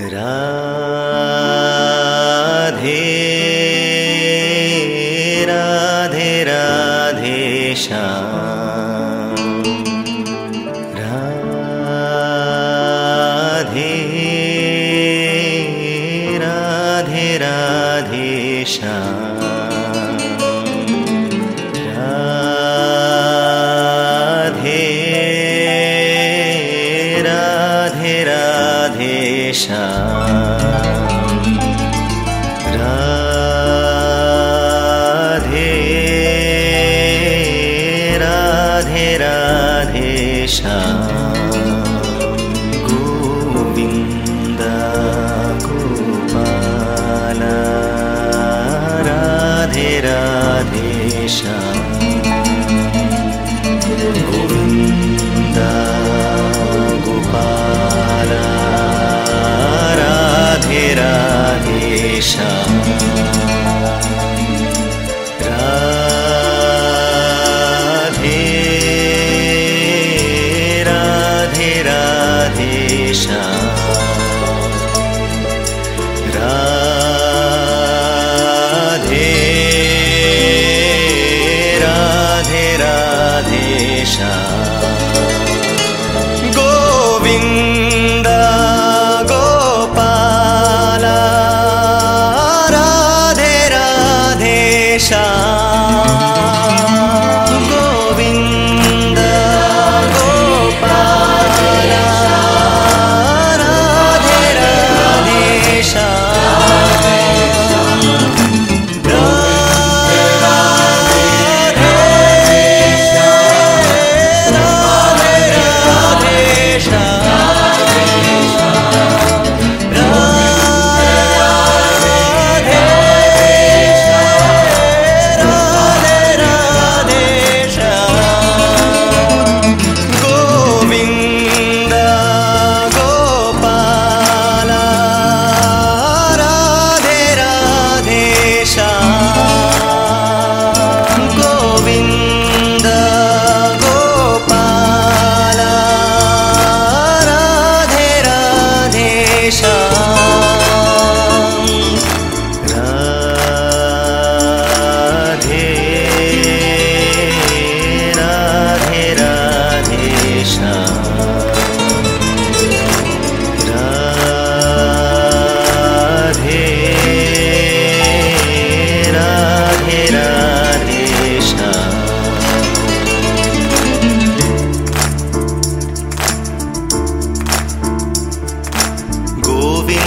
Radhe Radhe Radhe Shyam Radhe Radhe Radhe Shyam Radhe Radhe Radhe Shyam Radhe Radhe Radhe Shyam Govinda Gopal. Radhe Radhe Shyam Radhe Radhe Shyam.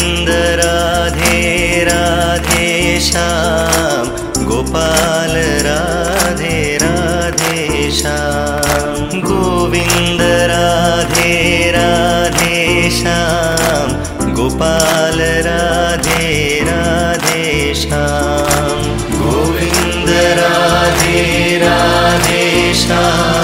Govind Radhe Radhe Shyam Gopal Radhe Radhe Shyam Govind Radhe Radhe Shyam Gopal Radhe Radhe Shyam Govind Radhe Radhe Shyam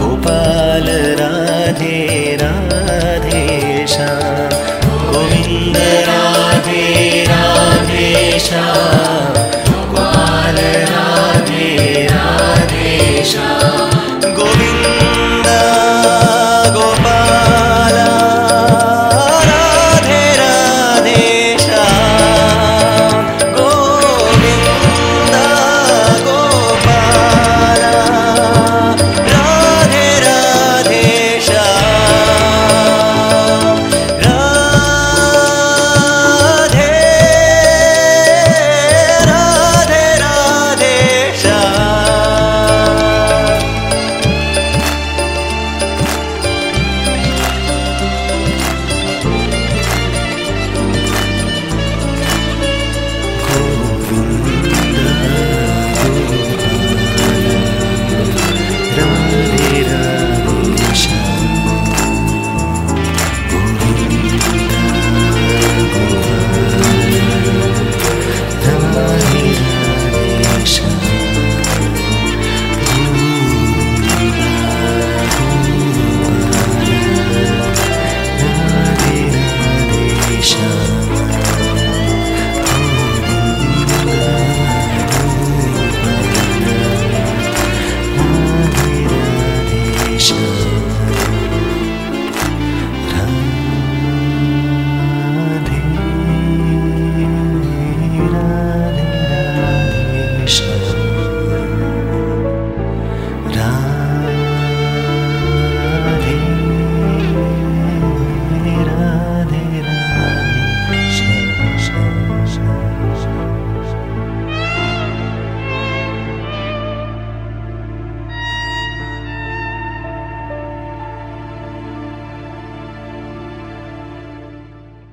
गोपालरा